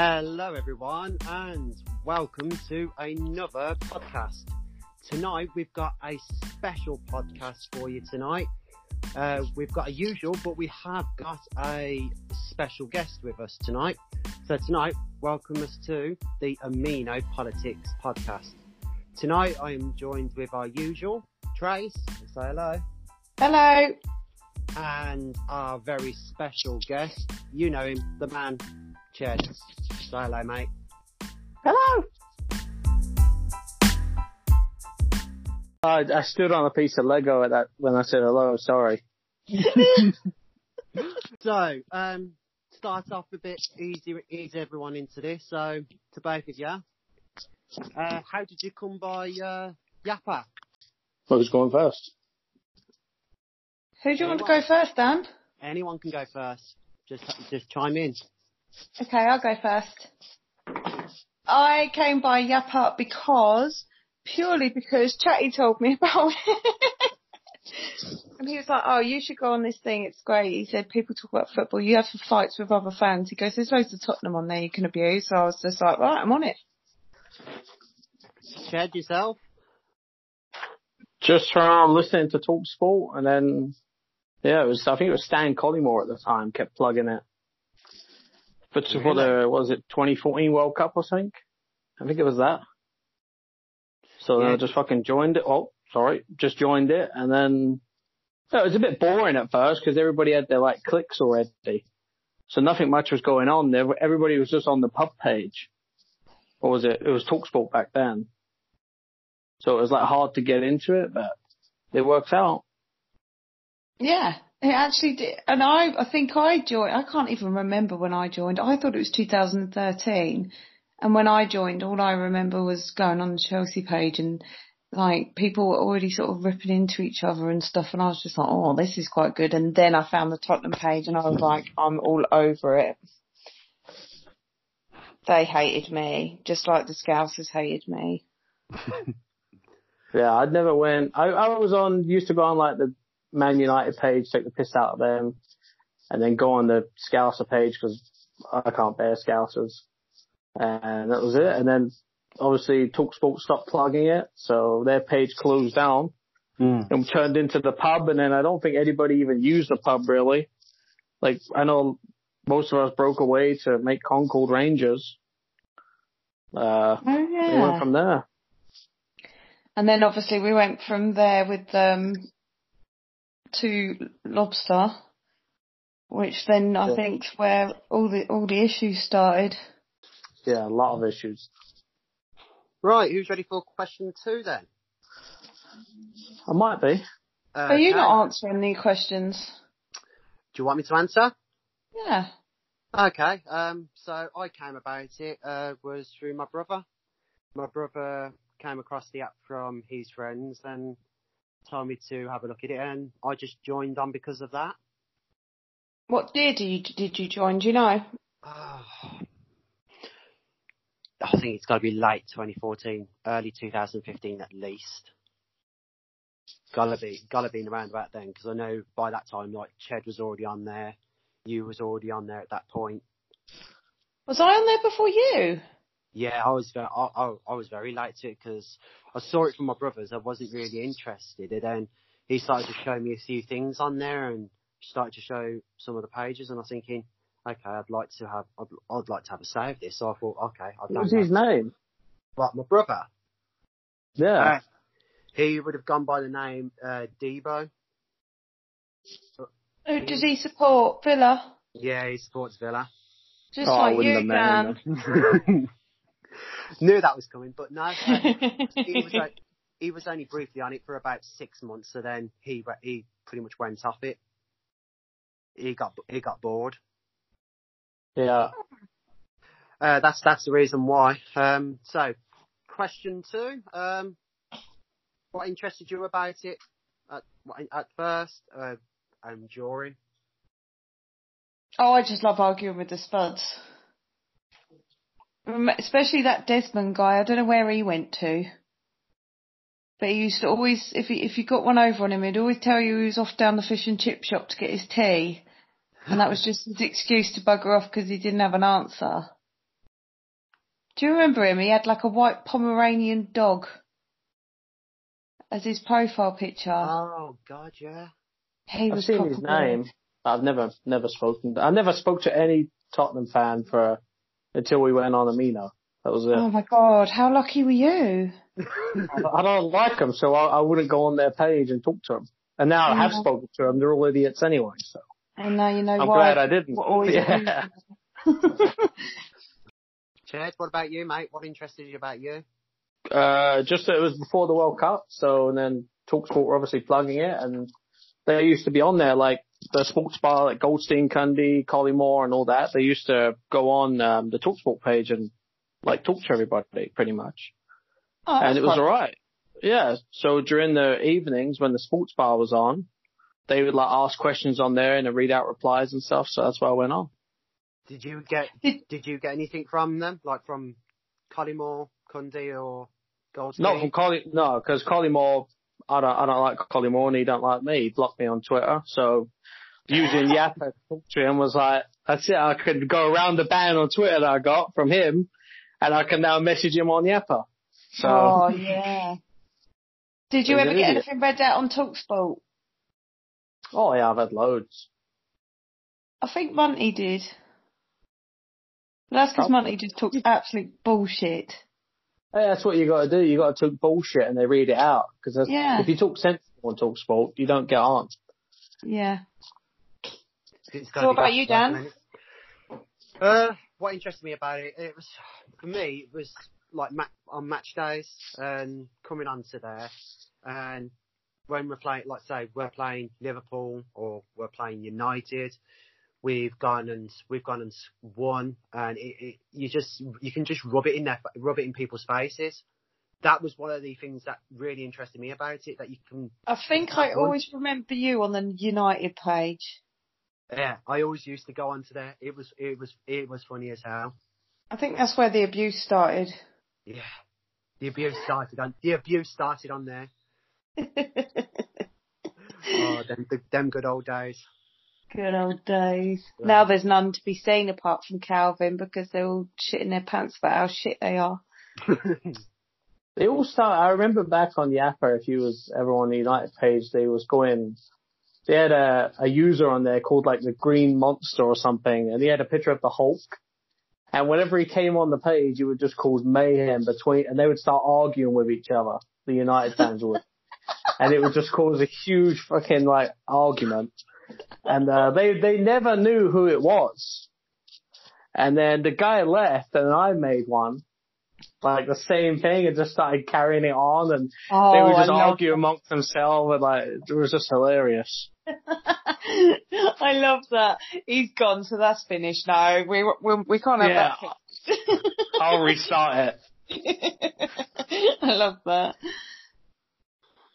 Hello, everyone, and welcome to another podcast. Tonight, we've got a special podcast for you tonight. Uh, we've got a usual, but we have got a special guest with us tonight. So tonight, welcome us to the Amino Politics podcast. Tonight, I am joined with our usual Trace. Say hello. Hello. And our very special guest. You know him, the man, Ched. Say hello, mate. Hello. I, I stood on a piece of Lego at that when I said hello. Sorry. So, um, start off a bit easy, ease everyone into this. So, to both of you, uh, how did you come by uh, Yappa? Who's going first? Who do you want to go first, Dan? Anyone can go first. Just, just chime in. Okay, I'll go first. I came by Yap Up because, purely because Chatty told me about it. and he was like, oh, you should go on this thing, it's great. He said, people talk about football, you have fights with other fans. He goes, there's loads of Tottenham on there you can abuse. So I was just like, right, I'm on it. Ched yourself. Just from listening to Talk Sport and then, yeah, it was, I think it was Stan Collymore at the time kept plugging it. But for the, what was it, 2014 World Cup or something? I think it was that. So then Yeah. I just fucking joined it. Oh, sorry, just joined it and then, it was a bit boring at first because everybody had their like clicks already. So nothing much was going on there. Everybody was just on the pub page. Or was it? It was Talksport back then. So it was like hard to get into it, but it works out. Yeah, it actually did. And I, I think I joined, I can't even remember when I joined. I thought it was 2013. And when I joined, all I remember was going on the Chelsea page and like people were already sort of ripping into each other and stuff. And I was just like, oh, this is quite good. And then I found the Tottenham page and I was like, I'm all over it. They hated me, just like the Scousers hated me. Yeah, I'd never went. I, I was on, used to go on like the Man United page, take the piss out of them, and then go on the Scouser page because I can't bear Scousers. And that was it. And then obviously Talksport stopped plugging it, so their page closed down and turned into the pub. And then I don't think anybody even used the pub really. Like I know most of us broke away to make Concord Rangers. Uh, Oh we went from there. And then obviously we went from there with um to Lobster, which then I Yeah. think's where all the all the issues started. Yeah, a lot of issues. Right, who's ready for question two then? I might be. Uh, Are you Karen, not answering the questions? Do you want me to answer? Yeah. Okay, um, so I came about it, uh, was through my brother. My brother came across the app from his friends and told me to have a look at it and I just joined on because of that. What year did you did you join? Do you know? Oh, I think it's got to be late 2014, early 2015 at least. Gotta be, gotta be around about then because I know by that time like Ched was already on there, you was already on there at that point. Was I on there before you? Yeah, I was very, I, I, I was very late to it because I saw it from my brothers. I wasn't really interested, and then he started to show me a few things on there and started to show some of the pages, and I was thinking, okay, I'd like to have, I'd, I'd like to have a say of this. So I thought, okay, I've What done was his name? What my brother? Yeah. Uh, he would have gone by the name uh, Debo. Who does he support? Villa. Yeah, he supports Villa. Just Oh, like you, have met Dan. him Knew that was coming, but no. he was like, he was only briefly on it for about six months, so then he he pretty much went off it. He got he got bored. Yeah. Uh, that's that's the reason why. Um, so, question two. Um, what interested you about it at at first uh, and during? Oh, I just love arguing with the Spuds. Rem- Especially that Desmond guy. I don't know where he went to. But he used to always, if he, if you got one over on him, he'd always tell you he was off down the fish and chip shop to get his tea. And that was just his excuse to bugger off because he didn't have an answer. Do you remember him? He had like a white Pomeranian dog as his profile picture. Oh God, yeah. he I've was seen his proper name. I've never, never spoken. I never spoke to any Tottenham fan for until we went on Amino. That was it. Oh my god, how lucky were you? I don't like them, so I, I wouldn't go on their page and talk to them. And now I have Yeah. spoken to them. They're all idiots anyway. So And now you know I'm why. glad I didn't. always Yeah. Ched, what about you, mate? What interested you about you? Uh, just that it was before the World Cup, so and then Talksport were obviously plugging it, and they used to be on there like the sports bar, like Goldstein, Cundy, Collymore, and all that. They used to go on um, the Talksport page and like talk to everybody pretty much, Oh, and it was alright. Yeah, so during the evenings when the sports bar was on, they would like ask questions on there and then read out replies and stuff. So that's why I went on. Did you get Did- Did you get anything from them, like from Collymore, Cundy, or Goldstein? Not from Colly, no, because Collymore, I don't, I don't like Collymore and he don't like me. He blocked me on Twitter. So using to talk to him was like, that's it. I could go around the ban on Twitter that I got from him and I can now message him on Yappa. So Oh yeah. Did you ever get anything read out on Talksport? oh yeah, I've had loads. I think Monty did. But that's because Oh. Monty just talks absolute bullshit. Hey, that's what you got to do. You got to talk bullshit and they read it out. Because Yeah. if you talk sensible on Talk Sport, you don't get on. Yeah. It's So what about that you, Dan? Uh, what interested me about it, it was for me, it was like ma- on match days and coming onto there, and when we're playing, like say we're playing Liverpool or we're playing United, we've gone and we've gone and won, and it, it, you just you can just rub it in their rub it in people's faces. That was one of the things that really interested me about it. That you can, I think I one. always remember you on the United page. yeah. I always used to go onto there. It was it was it was funny as hell. I think that's where the abuse started. Yeah. The abuse started on the abuse started on there. Oh, them, the, them good old days. Good old days. Yeah. Now there's none to be seen apart from Calvin because they're all shitting their pants about how shit they are. They all start. I remember back on Yappa, if you was ever on the United page, they was going. They had a, a user on there called like the Green Monster or something, and he had a picture of the Hulk. And whenever he came on the page, it would just cause mayhem between, and they would start arguing with each other. The United fans would, and it would just cause a huge fucking like argument. And uh, they they never knew who it was. And then the guy left, and I made one like the same thing and just started carrying it on and Oh, they would just love, argue amongst themselves and like it was just hilarious. I love that. He's gone, so that's finished now. We we, we can't have Yeah. that. I'll restart it. I love that.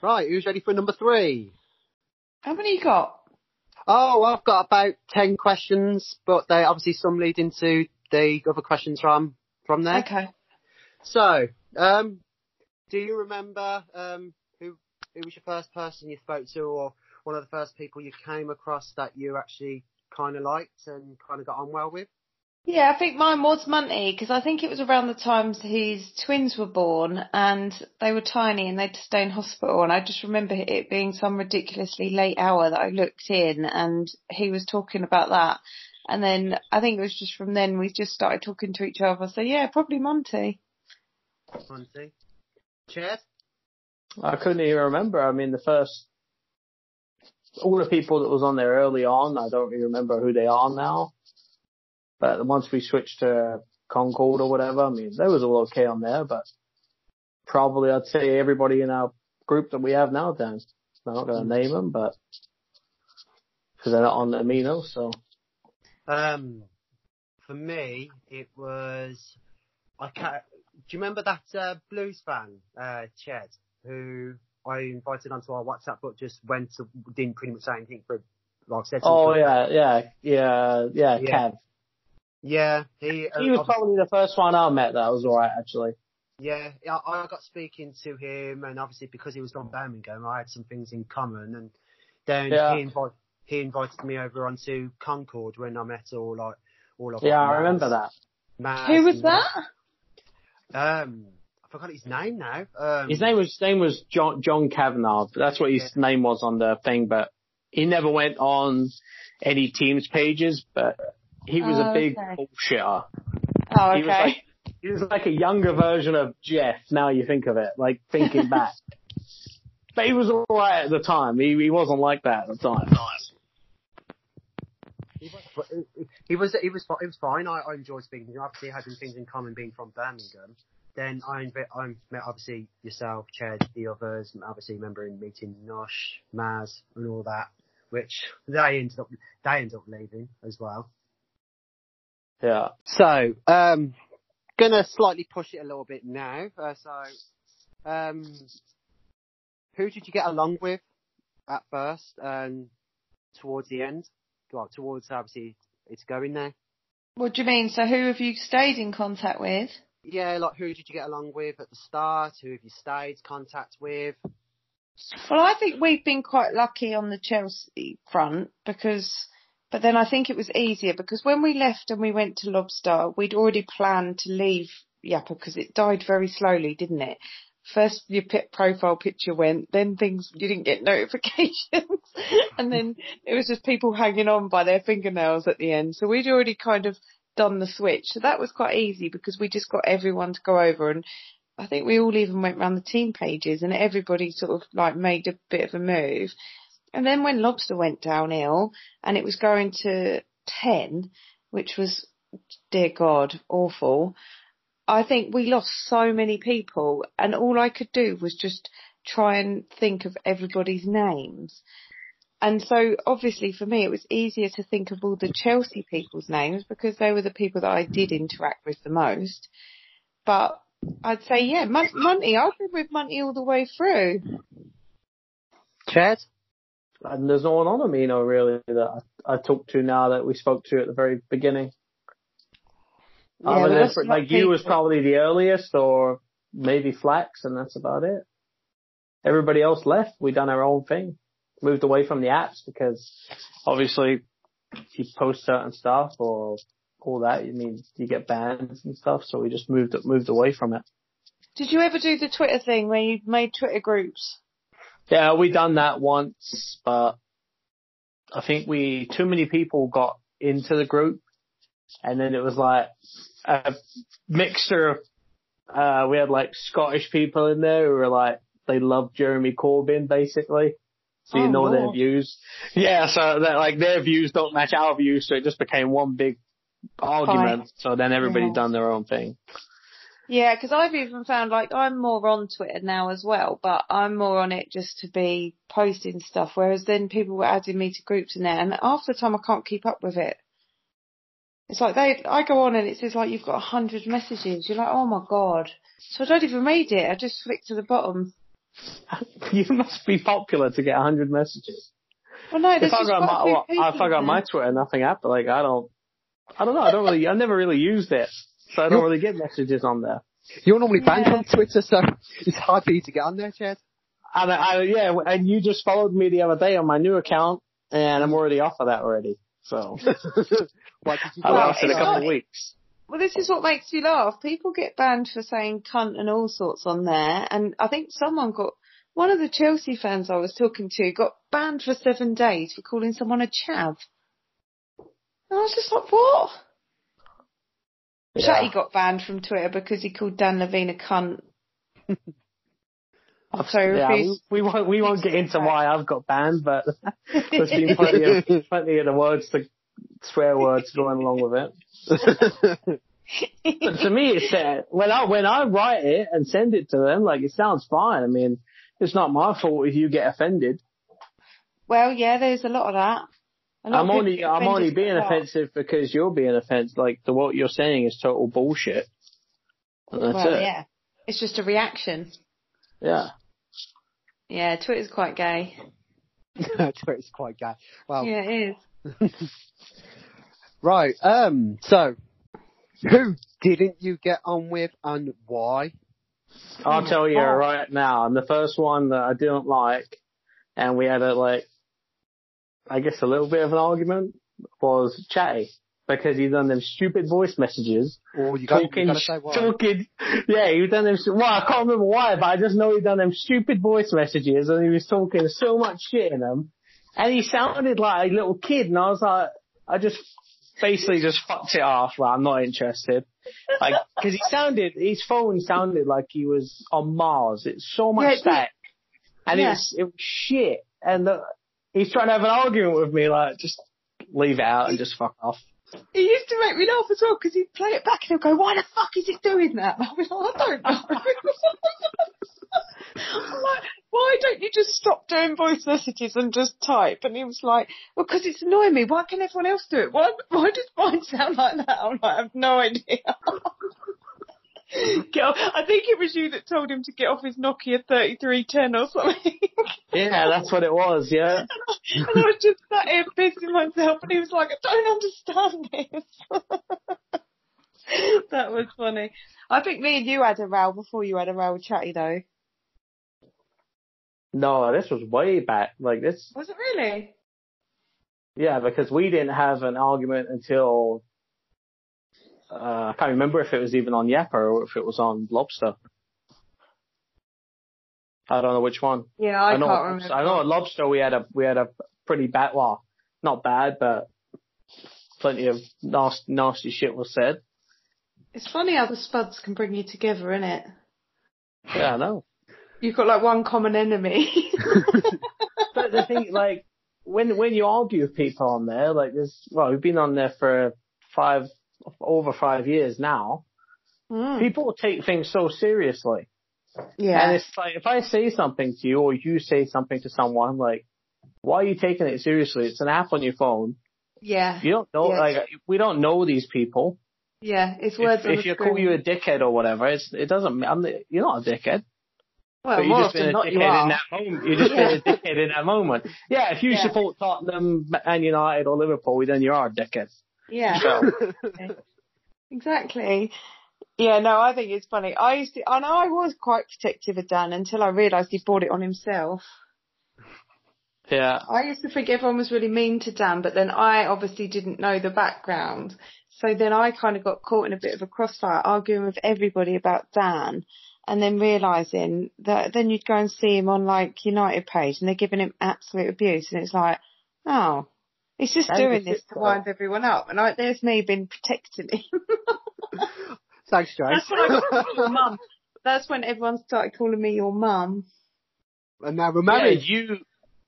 right, who's ready for number three? How many you got? Oh, I've got about ten questions, but they obviously some lead into the other questions from from there. Okay. So, um, do you remember um, who who was your first person you spoke to, or one of the first people you came across that you actually kind of liked and kind of got on well with? Yeah, I think mine was Monty because I think it was around the times his twins were born and they were tiny and they'd stay in hospital and I just remember it being some ridiculously late hour that I looked in and he was talking about that and then I think it was just from then we just started talking to each other. So yeah, probably Monty. Monty, Ched. I couldn't even remember. I mean the first all the people that was on there early on, I don't really remember who they are now. But once we switched to Concord or whatever, I mean they was all okay on there, but probably I'd say everybody in our group that we have now then. I'm not going to name them, but because they're not on amino, so Um, for me, it was. I can't. Do you remember that uh, blues fan, uh, Ched, who I invited onto our WhatsApp, but just went to didn't pretty much say anything for like said. Oh yeah, yeah, yeah, yeah, Yeah. Cav. Yeah. He uh, He was obvi- probably the first one I met that was alright actually. yeah. I, I got speaking to him, and obviously because he was from Birmingham, I had some things in common, and then Yeah. he invited he invited me over onto Concord when I met all like all of Yeah, like, I remember that. Maz Who was and- that? Um, I forgot his name now. Um, His name was his name was John John Kavanagh. That's what his name was on the thing, but he never went on any teams pages. But he was Oh, a big okay. bullshitter. Oh, He was okay. like he was like a younger version of Jeff. Now you think of it, like thinking back. But he was alright at the time. He he wasn't like that at the time. He was, but he- he was, he was, fi- it was fine. I, I enjoyed speaking to him. Obviously, having things in common being from Birmingham. Then I, inv- I met obviously yourself, Ched, the others, and obviously remembering meeting Nosh, Maz, and all that, which they ended up, they ended up leaving as well. Yeah. So, um, gonna slightly push it a little bit now. Uh, so, um, who did you get along with at first and towards the end? Well, towards obviously it's going there. What do you mean? So who have you stayed in contact with? Yeah, like who did you get along with at the start? Who have you stayed in contact with? Well, I think we've been quite lucky on the Chelsea front because, but then I think it was easier because when we left and we went to Lobster, we'd already planned to leave Yappa because it died very slowly, didn't it? First your profile picture went, then things, you didn't get notifications and then it was just people hanging on by their fingernails at the end. So we'd already kind of done the switch. So that was quite easy because we just got everyone to go over and I think we all even went round the team pages and everybody sort of like made a bit of a move. And then when Lobster went downhill and it was going to 10, which was, dear God, awful, I think we lost so many people and all I could do was just try and think of everybody's names. And so obviously for me it was easier to think of all the Chelsea people's names because they were the people that I did interact with the most. But I'd say, yeah, Mon- Monty, I've been with Monty all the way through. Ched? And there's no one on Amino really that I, I talked to now that we spoke to at the very beginning. Yeah, Other but than that's like you was probably the earliest or maybe Flax and that's about it. Everybody else left. We done our own thing. Moved away from the apps because obviously if you post certain stuff or all that, I mean, you get banned and stuff. So we just moved, moved away from it. Did you ever do the Twitter thing where you made Twitter groups? Yeah, we done that once, but I think we, too many people got into the group and then it was like a mixture of, uh, we had like Scottish people in there who were like, they loved Jeremy Corbyn basically. So you Oh, know their views. Yeah, so that like their views don't match our views, so it just became one big argument. So then everybody Yeah. done their own thing. Yeah, because I've even found like I'm more on Twitter now as well, but I'm more on it just to be posting stuff. Whereas then people were adding me to groups in there, and half the time I can't keep up with it. It's like they, I go on and it says like you've got a hundred messages. You're like, oh my god. So I don't even read it. I just flick to the bottom. you must be popular to get a hundred messages. Well, no, if I quite my, well, if I got in my. Twitter, nothing happened. Like I don't, I don't know. I don't really, I never really used it, so I don't You're- really get messages on there. You're normally banned Yeah. on Twitter, so it's hard for you to get on there, Ched. And I, I, yeah, and you just followed me the other day on my new account, and I'm already off of that already. So What did you I do? Well, lasted a couple not- of weeks. Well, this is what makes me laugh. People get banned for saying cunt and all sorts on there, and I think someone got one of the Chelsea fans I was talking to got banned for seven days for calling someone a chav. And I was just like, what? Yeah. Chatty got banned from Twitter because he called Dan Levine a cunt. so Yeah, we, we won't we won't get into why I've got banned, but there's been plenty of plenty of the words to swear words going along with it. But to me, it's uh, when I when I write it and send it to them, like it sounds fine. I mean, it's not my fault if you get offended. well, yeah, there's a lot of that. A lot I'm only I'm only being by that. offensive because you're being offensive. Like the what you're saying is total bullshit. And that's Well, it. yeah, it's just a reaction. Yeah. Yeah, Twitter's quite gay. Twitter's quite gay. Well, Yeah, it is. right. Um. So, who didn't you get on with, and why? I'll tell you Oh. right now. And the first one that I didn't like, and we had a like, I guess a little bit of an argument was Chatty. because he done them stupid voice messages. Or you got, talking, got to say why. talking, yeah, he done them, well, I can't remember why, but I just know he done them stupid voice messages and he was talking so much shit in them. And he sounded like a little kid and I was like, I just basically just fucked it off, like, I'm not interested. Like, cause he sounded, his phone sounded like he was on Mars. It's so much Yeah, it And Yeah. it was, it was shit. And uh, he's trying to have an argument with me, like, just leave it out and just fuck off. He used to make me laugh as well because he'd play it back and he'd go, "Why the fuck is it doing that?" And I'd be like, "I don't know." I'm like, "Why don't you just stop doing voice messages and just type?" And he was like, "Well, because it's annoying me. Why can everyone else do it? Why? Why does mine sound like that?" I'm like, "I have no idea." Off. I think it was you that told him to get off his Nokia 3310 or something. Yeah, that's what it was, yeah. and I was just sat here pissing myself, and he was like, "I don't understand this." that was funny. I think me and you had a row before you had a row with Chatty, though. No, this was way back. Like this, Was it really? yeah, because we didn't have an argument until, uh, I can't remember if it was even on Yapper or if it was on Lobster. I don't know which one. Yeah, I, know, can't remember. I know at Lobster we had a, we had a pretty bad, well, not bad, but plenty of nasty, nasty shit was said. It's funny how the spuds can bring you together, isn't it? Yeah, I know. You've got like one common enemy. But the thing, like, when when you argue with people on there, like there's, well, we've been on there for five, over five years now. Mm. People take things so seriously, Yeah. and it's like if I say something to you or you say something to someone, like, why are you taking it seriously? It's an app on your phone. Yeah. You don't know, Yeah. like, we don't know these people. Yeah. It's words If, on if you call you a dickhead or whatever, it's it doesn't. I'm you're not a dickhead. well, But you're just been a you dickhead in that moment. You're just been a dickhead in that moment. Yeah, if you Yeah. support Tottenham and United or Liverpool, then you are a dickhead. Yeah. So, Exactly. Yeah, no, I think it's funny. I used to, and I was quite protective of Dan until I realised he bought it on himself. yeah. I used to think everyone was really mean to Dan, but then I obviously didn't know the background. So then I kind of got caught in a bit of a crossfire arguing with everybody about Dan and then realising that then you'd go and see him on like United page and they're giving him absolute abuse and it's like, oh, he's just And doing this to wind everyone up. And I, there's me been protecting him. Thanks, Joe. That's when I got called your mum. That's when everyone started calling me your mum. and now we're Yeah, married. you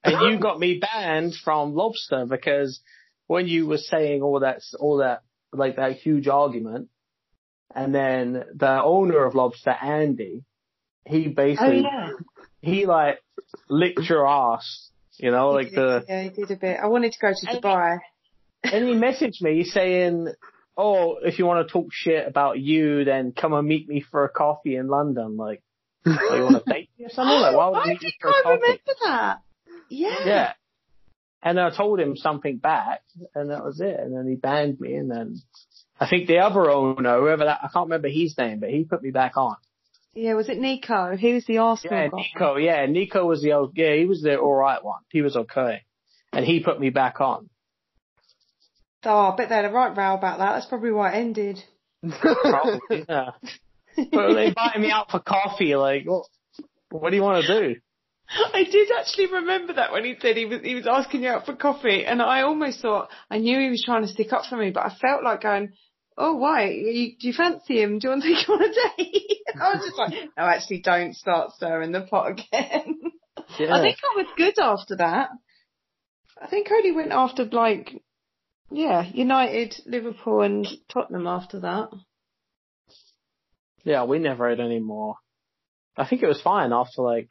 and you got me banned from Lobster because when you were saying all that, all that, like that huge argument, and then the owner of Lobster, Andy, he oh, basically, he like licked your ass, you know, like the, yeah, he did a bit. I wanted to go to And- Dubai. and he messaged me saying, "Oh, if you want to talk shit about you, then come and meet me for a coffee in London." Like, oh, you want to date me or something? Like, why would I we meet think you for a I coffee? remember that. Yeah. Yeah. And I told him something back, and that was it. And then he banned me, and then I think the other owner, whoever that, I can't remember his name, but he put me back on. Yeah, was it Nico? He was the Arsenal Yeah, guy. Nico. Yeah, Nico was the old. Yeah, he was the all right one. He was okay, and he put me back on. Oh, I bet they had a right row about that. That's probably why it ended. Probably. yeah. But they invited me out for coffee. Like, what? What do you want to do? I did actually remember that when he said he was he was asking you out for coffee, and I almost thought I knew he was trying to stick up for me, but I felt like going, "Oh, why? You, do you fancy him? Do you want to take him on a date?" I was just like, "No, actually, don't start stirring the pot again." Yeah. I think I was good after that. I think I only went after like, yeah, United, Liverpool, and Tottenham after that. Yeah, we never had any more. I think it was fine after like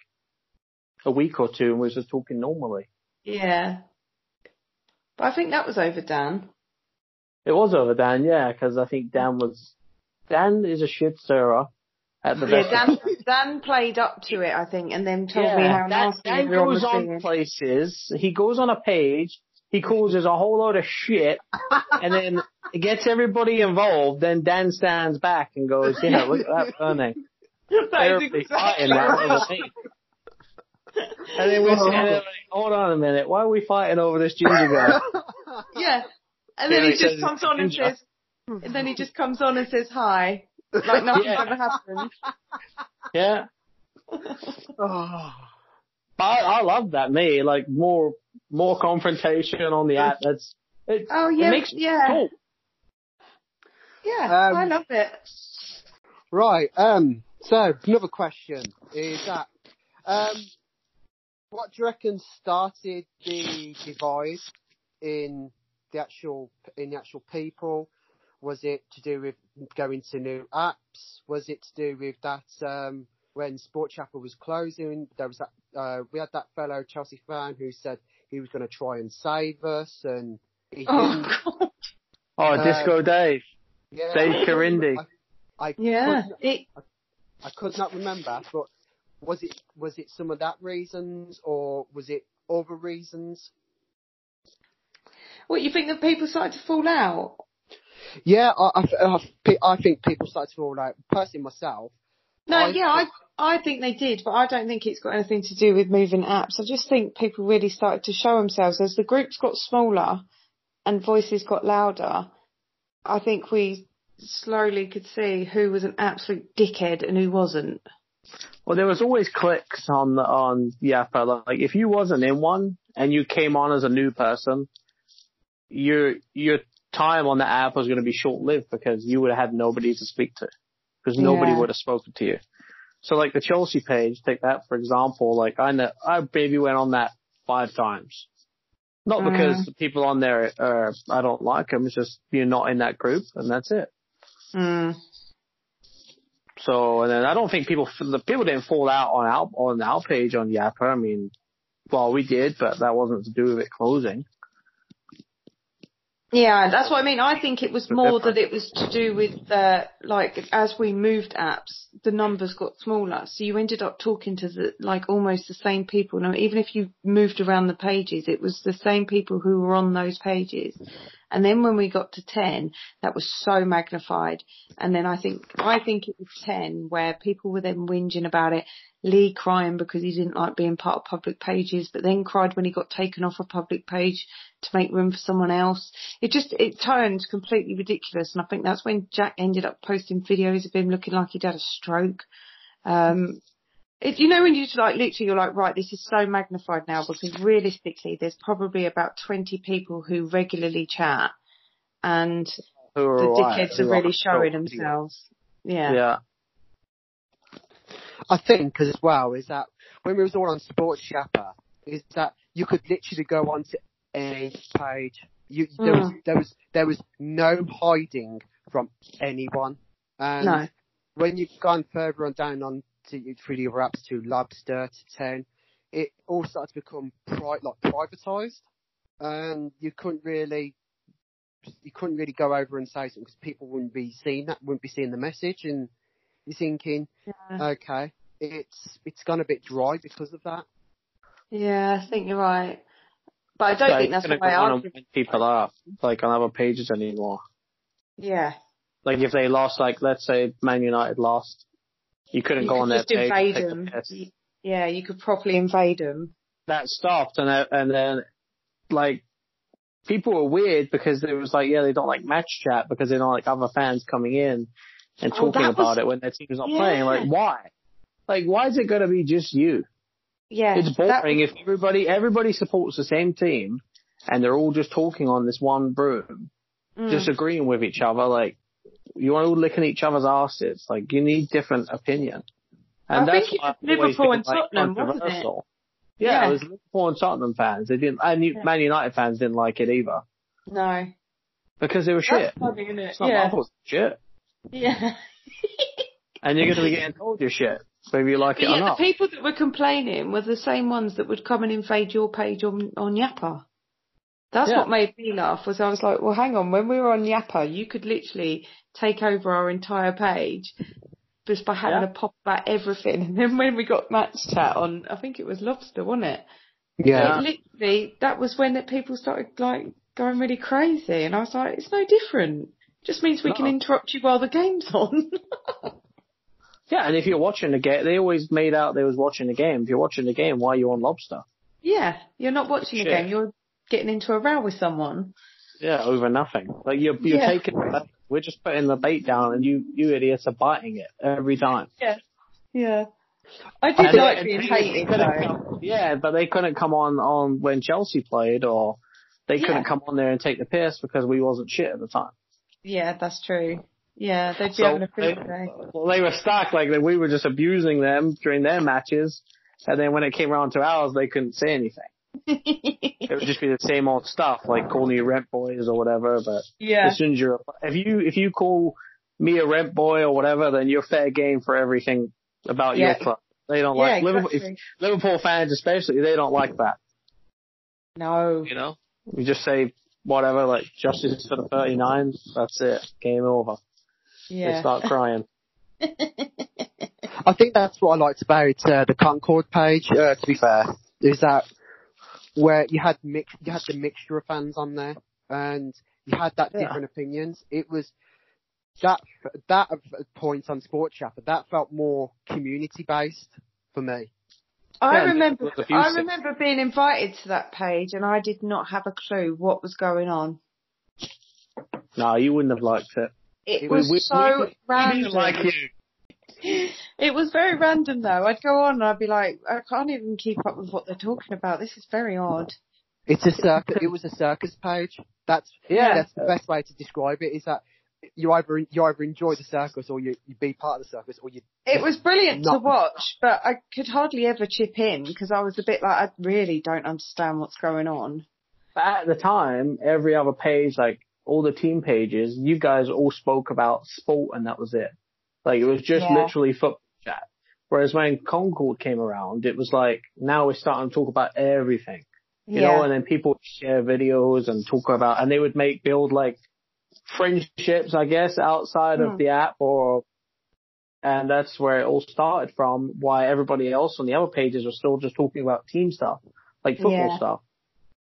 a week or two, and we were just talking normally. Yeah, but I think that was over Dan. It was over Dan, yeah, because I think Dan was Dan is a shit stirrer at the Yeah. Dan, Dan played up to it, I think, and then told Yeah, me how Dan, nasty Dan goes was on places. He goes on a page. He causes a whole load of shit, and then it gets everybody involved. Then Dan stands back and goes, "Yeah, look at that burning." That is exactly fighting that right. And then we're sitting there like, hold on a minute, why are we fighting over this ginger guy? Yeah. And then Yeah, he just comes on and says, and then he just comes on and says hi. Like nothing Yeah. ever happened. Yeah. Oh. But I, I love that. Me, like more, more confrontation on the app. That's, it, Oh it yeah, makes yeah, cool. yeah. Um, I love it. Right. Um. So another question is that, um, what do you reckon started the divide in the actual in the actual people? Was it to do with going to new apps? Was it to do with that um, when Sport Yapper was closing? There was that uh, we had that fellow Chelsea fan who said he was going to try and save us, and he Oh didn't. God. Oh, Uh, Disco Dave. Yeah, Dave I couldn't- Carindi. I, I Yeah. couldn't- It, I could not remember, but was it was it some of that reasons or was it other reasons? What you think that people started to fall out? Yeah, I, I, I, I think people started to fall out. Personally, myself, No, I yeah, I think- I think they did, but I don't think it's got anything to do with moving apps. I just think people really started to show themselves as the groups got smaller and voices got louder. I think we slowly could see who was an absolute dickhead and who wasn't. Well, there was always clicks on the, on Yappa. Like if you wasn't in one and you came on as a new person, your your time on the app was going to be short lived because you would have had nobody to speak to because nobody Yeah. would have spoken to you. So like the Chelsea page, take that for example. Like I know I maybe went on that five times. Not Mm. because the people on there are I don't like them. It's just you're not in that group and that's it. Mm. So, and then I don't think people, the people didn't fall out on our, on our page on Yapper. I mean, well, we did, but that wasn't to do with it closing. Yeah, that's what I mean. I think it was more that it was to do with the like as we moved apps, the numbers got smaller, so you ended up talking to the like almost the same people. Now, even if you moved around the pages, it was the same people who were on those pages. And then when we got to ten, that was so magnified. And then I think I think it was ten where people were then whinging about it. Lee crying because he didn't like being part of public pages, but then cried when he got taken off a public page to make room for someone else. It just, it turned completely ridiculous. And I think that's when Jack ended up posting videos of him looking like he'd had a stroke. Um, it, you know, when you just like, literally you're like, right, this is so magnified now because realistically there's probably about 20 people who regularly chat and the alright, dickheads are really showing themselves. Yeah. Yeah. I think as well is that when we was all on Sports Yapper, is that you could literally go onto any page. You, there was Mm. there was there was no hiding from anyone. And No. when you've gone further on down on to through the other apps to Lobster to Ten, it all started to become pri- like privatized, and you couldn't really you couldn't really go over and say something because people wouldn't be seeing that, wouldn't be seeing the message, and you're thinking, Yeah. okay, it's it's gone a bit dry because of that. Yeah, I think you're right. But I don't Like, think that's the couldn't way go on I people up, like on other pages anymore. Yeah. Like if they lost, like let's say Man United lost, you couldn't You go could on their just page and invade take them. the Yeah, you could properly invade them. that stopped and then, and then like people were weird because it was like yeah they don't like match chat because they don't like other fans coming in and Oh, talking about was- it when their team's not Yeah. playing like why like why is it going to be just you Yeah. it's boring was- if everybody everybody supports the same team and they're all just talking on this one broom mm. disagreeing with each other like you are all licking each other's asses like you need different opinion and I that's think why was I've always Liverpool and like, Tottenham, wasn't it? Yeah, Yeah. it was Liverpool and Tottenham fans. They didn't, and Yeah. Man United fans didn't like it either No. because they were shit. Funny, isn't it? It's not Yeah. Shit, Yeah. and you're going to be getting told you're shit, whether you like But it or yeah, the people that were complaining were the same ones that would come and invade your page on, on Yappa. That's Yeah. what made me laugh was I was like, well hang on, when we were on Yappa, you could literally take over our entire page just by having Yeah. a pop about everything. And then when we got match chat on, I think it was Lobster, wasn't it? Yeah. It literally, that was when that people started like going really crazy, and I was like, it's no different. Just means we can oh. interrupt you while the game's on. Yeah, and if you're watching the game, they always made out they was watching the game. If you're watching the game, why are you on Lobster? yeah, you're not watching Shit. a game. You're getting into a row with someone. Yeah, over nothing. Like you're you're Yeah. taking. We're just putting the bait down, and you you idiots are biting it every time. Yeah. Yeah. I did And like being hated come- Yeah, but they couldn't come on on when Chelsea played, or they couldn't come on there and take the piss because we wasn't shit at the time. Yeah, that's true. Yeah, they'd be So having a field day. well, they were stuck like. We were just abusing them during their matches, and then when it came around to ours, they couldn't say anything. It would just be the same old stuff, like calling you rent boys or whatever. But yeah. as soon as you're, if you if you call me a rent boy or whatever, then you're fair game for everything about Yeah. your club. They don't Yeah, like Liverpool. If, Liverpool fans, especially, they don't like that. No. You know, we just say whatever, like justice for the 39s. That's it. Game over. Yeah. They start crying. I think that's what I liked about uh, the Concord page. Uh, to be fair, is that where you had mix, you had the mixture of fans on there, and you had that Yeah. different opinions. It was that that point on Sports Yapper that felt more community based for me. I Yeah, remember. it was a few I se- remember being invited to that page, and I did not have a clue what was going on. No, you wouldn't have liked it. It We- was we- so we- We random. like you. It was very random though. I'd go on and I'd be like, I can't even keep up with what they're talking about. This is very odd. It's a circus. it was a circus page. That's Yeah. That's the best way to describe it. Is that you either you either enjoy the circus or you you be part of the circus or you It was brilliant to watch, but I could hardly ever chip in because I was a bit like, I really don't understand what's going on. But at the time, every other page, like all the team pages, you guys all spoke about sport and that was it. Like it was just Yeah. literally football chat. Whereas when Concord came around, it was like now we're starting to talk about everything. You know, and then people share videos and talk about, and they would make build like friendships, I guess, outside Hmm. of the app or, and that's where it all started from. Why everybody else on the other pages are still just talking about team stuff, like football Yeah. stuff.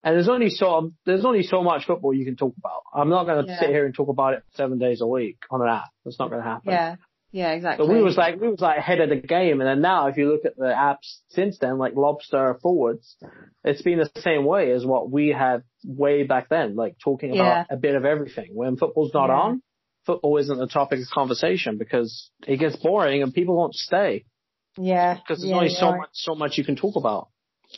And there's only so there's only so much football you can talk about. I'm not going to Yeah. sit here and talk about it seven days a week on an app. That's not going to happen. yeah, yeah, exactly. But we was like we was like ahead of the game, and then now if you look at the apps since then, like Lobster forwards, it's been the same way as what we had way back then, like talking about Yeah. a bit of everything. When football's not Yeah. on, football isn't the topic of conversation because it gets boring and people won't stay yeah, because there's yeah, only so right. much so much you can talk about.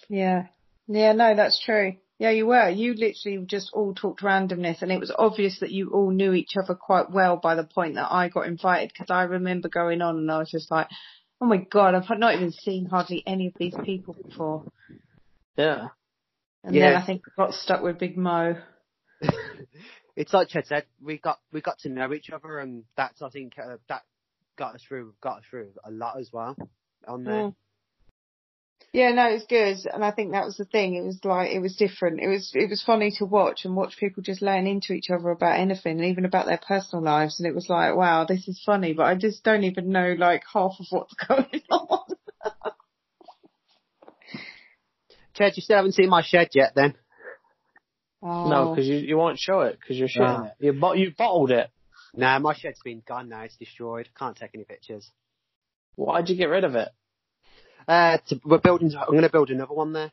Yeah. Yeah, no, that's true. Yeah, you were. You literally just all talked randomness and it was obvious that you all knew each other quite well by the point that I got invited because I remember going on and I was just like, oh my god, I've not even seen hardly any of these people before. Yeah. And then I think I got stuck with Big Mo. it's like Ched said, we got we got to know each other, and that's I think uh, that got us through got us through a lot as well on there. Mm. Yeah, no, it's good, and I think that was the thing. It was like it was different. It was it was funny to watch and watch people just laying into each other about anything, and even about their personal lives. And it was like, wow, this is funny, but I just don't even know like half of what's going on. Ted, you still haven't seen my shed yet, then? Oh. No, because you you won't show it because you're shitting Ah. it. You bo- you bottled it. Nah, my shed's been gone now. It's destroyed. Can't take any pictures. Why'd you get rid of it? Uh, to, we're building. I'm going to build another one there.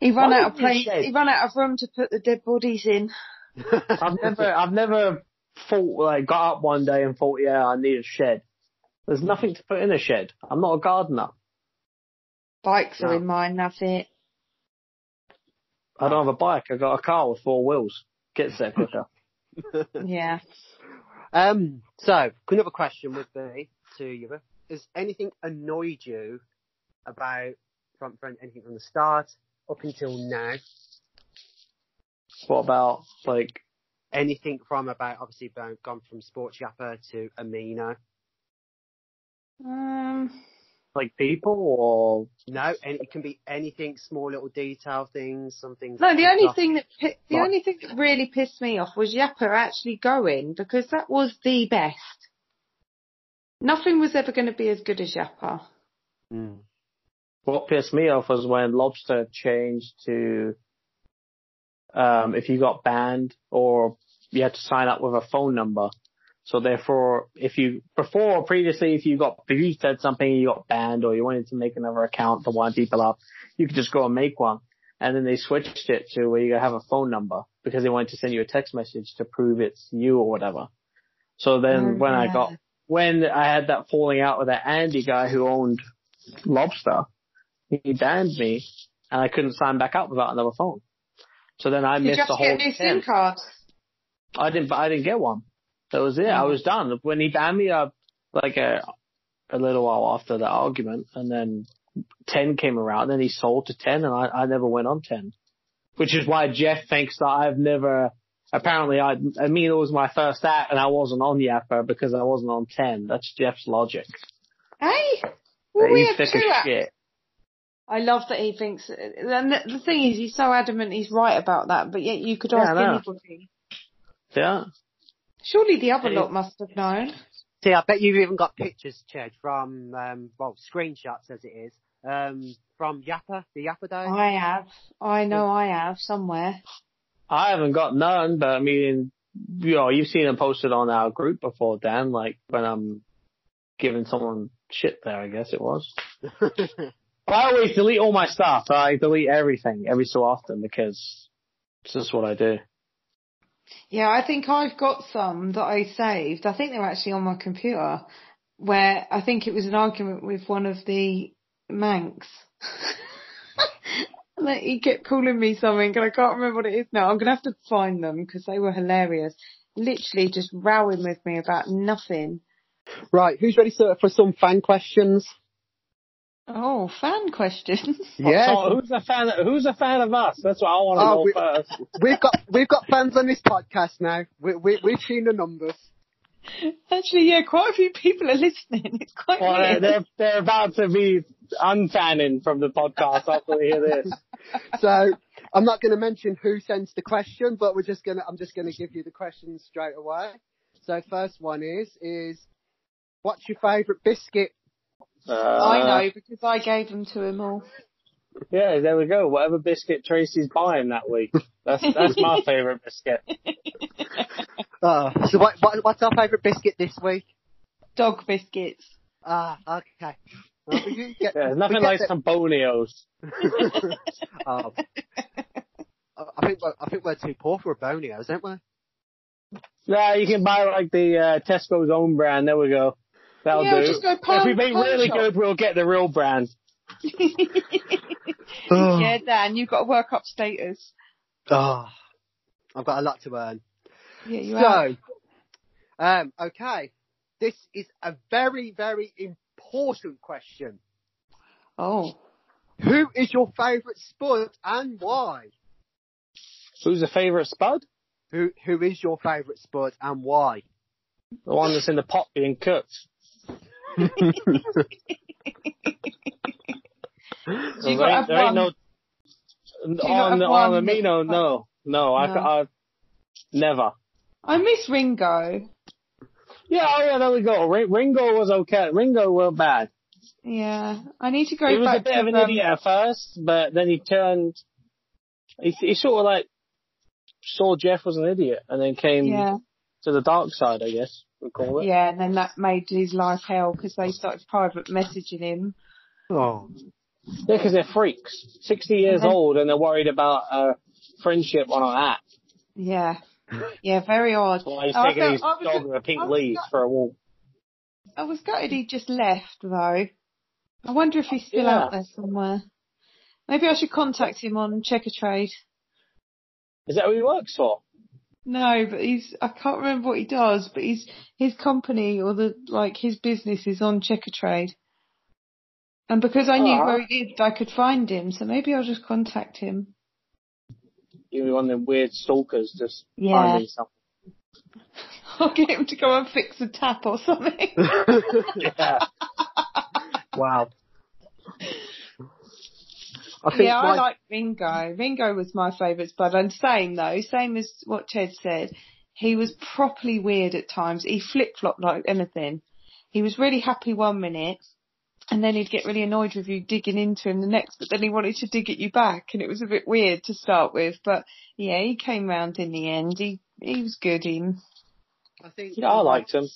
he ran Why out of place. say- He ran out of room to put the dead bodies in. I've never, I've never thought like got up one day and thought, yeah, I need a shed. There's nothing to put in a shed. I'm not a gardener. Bikes are in mine. That's it. I don't have a bike. I got a car with four wheels. Gets there quicker. Yeah. Um. So another question would be to you: Has anything annoyed you about from, from anything from the start up until now? what about like? Anything from about obviously about- gone from Sports Yapper to Amino? Um. Like people or No, and it can be anything, small little detail things, something. No, the only thing that the Right. only thing that really pissed me off was Yapper actually going because that was the best. Nothing was ever going to be as good as Yapper. Mm. what pissed me off was when Lobster changed to um if you got banned or you had to sign up with a phone number. So therefore, if you before previously, if you got if you said something, you got banned, or you wanted to make another account to wind people up, you could just go and make one. and then they switched it to where you have a phone number because they wanted to send you a text message to prove it's you or whatever. So then Oh, when I got when I had that falling out with that Andy guy who owned Lobster, he banned me and I couldn't sign back up without another phone. So then I Did you missed have the to whole get new SIM cards? I didn't, I didn't get one. That was it. I Oh. was done. When he banned me, uh, like a, a little while after the argument, and then 10 came around, and then he sold to 10, and I, I never went on 10. Which is why Jeff thinks that I've never, apparently I, I mean it was my first app and I wasn't on Yapper because I wasn't on 10. That's Jeff's logic. Hey, well, That we he's thick as shit. I love that he thinks. And the, the thing is, he's so adamant he's right about that, but yet you could ask know. anybody. Yeah. Surely the other Yeah. lot must have known. See, I bet you've even got pictures, Ched, from, um, well, screenshots as it is, um, from Yapper, the Yapper days. I have. I know I have somewhere. I haven't got none, but I mean, you know, you've seen them posted on our group before, Dan, like when I'm giving someone shit there, I guess it was. I always delete all my stuff. I delete everything every so often because it's just what I do. Yeah, I think I've got some that I saved. I think they're actually on my computer, where I think it was an argument with one of the Manx. and that he kept calling me something, and I can't remember what it is now. I'm gonna have to find them because they were hilarious. Literally just rowing with me about nothing. right, who's ready to, for some fan questions? Oh, fan questions. Yeah. So who's a fan? Who's a fan of us? That's what I want to Oh, know we- first. We've got, we've got fans on this podcast now. We, we, we've seen the numbers. Actually, yeah, quite a few people are listening. It's quite Well, they're they're about to be unfanning from the podcast after they hear this. So, I'm not going to mention who sends the question, but we're just going to, I'm just going to give you the questions straight away. So first one is, is, what's your favourite biscuit? Uh, I know because I gave them to him all. Yeah, there we go. Whatever biscuit Tracey's buying that week. That's that's my favourite biscuit. Uh, so what, what, what's our favourite biscuit this week? Dog biscuits. Ah, okay. Well, get- Yeah, there's nothing like the- some bonios. oh. I think we're, I think we're too poor for a bonios, aren't we? Yeah, you can buy like the uh, Tesco's own brand. There we go. That'll Yeah, do. just go if we make really shop. good, we'll get the real brand. Yeah, Dan, you've got to work up status. Oh, I've got a lot to earn. Yeah, you have. So, um, okay, this is a very, very important question. Oh. Who is your favourite spud and why? Who's the favourite spud? Who Who is your favourite spud and why? The one that's in the pot being cooked. You There got to ain't, there ain't no on the on the Mino. that's- No, no, I, I never. I miss Ringo. Yeah, oh yeah, there we go. Ring, Ringo was okay. Ringo was bad. Yeah, I need to go he was a bit to of an um, idiot at first, but then he turned. He, he sort of like saw Jeff was an idiot, and then came Yeah, to the dark side, I guess we call it. yeah, and then that made his life hell because they started private messaging him. Oh, Yeah, because they're freaks, sixty years And then- old, and they're worried about uh, friendship on an app. Yeah, yeah, very odd. Well, he's Oh, I taking felt- his dog just- with a pink was for a walk. I was gutted he just left though. I wonder if he's still Yeah. out there somewhere. Maybe I should contact him on Checkatrade. Is that who he works for? No, but he's I can't remember what he does, but he's his company or the like his business is on Checkatrade. And because I knew Oh. where he lived, I could find him, so maybe I'll just contact him. You're one of them weird stalkers just Yeah. finding something. I'll get him to go and fix a tap or something. Yeah. wow. I think yeah, I like Ringo. Ringo was my favourite spud. And same though, same as what Ched said. He was properly weird at times. He flip flopped like anything. He was really happy one minute, and then he'd get really annoyed with you digging into him the next. But then he wanted to dig at you back, and it was a bit weird to start with. But yeah, he came round in the end. He he was good. Him. I think Yeah, I liked him.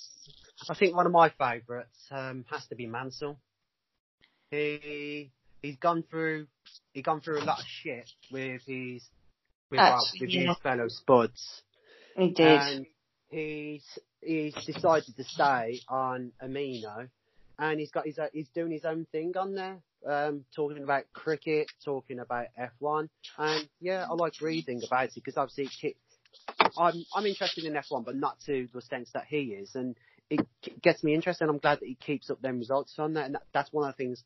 I think one of my favourites um, has to be Mansell. He he's gone through he gone through a lot of shit with his with, well, Actually, with yeah. his fellow spuds, He did. and he's he's decided to stay on Amino, and he's got his own- he's doing his own thing on there, um, talking about cricket, talking about F1, and yeah, I like reading about it because obviously it I'm I'm interested in F1, but not to the extent that he is, and it gets me interested. and I'm glad that he keeps up them results on that, and that, that's one of the things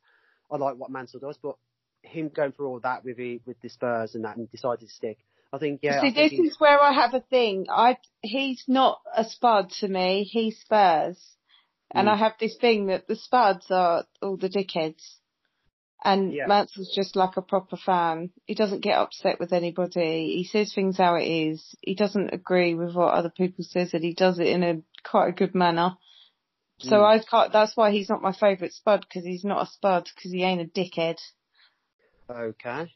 I like what Mansell does. But him going through all that with the, with the Spurs and that, and decided to stick. I think yeah. See, think this is where I have a thing. I he's not a spud to me. He's Spurs, and Mm. I have this thing that the spuds are all the dickheads, and Yeah. Mansell's just like a proper fan. He doesn't get upset with anybody. He says things how it is. He doesn't agree with what other people says, and he does it in a quite a good manner. So Mm. I can't. That's why he's not my favourite spud because he's not a spud because he ain't a dickhead. Okay.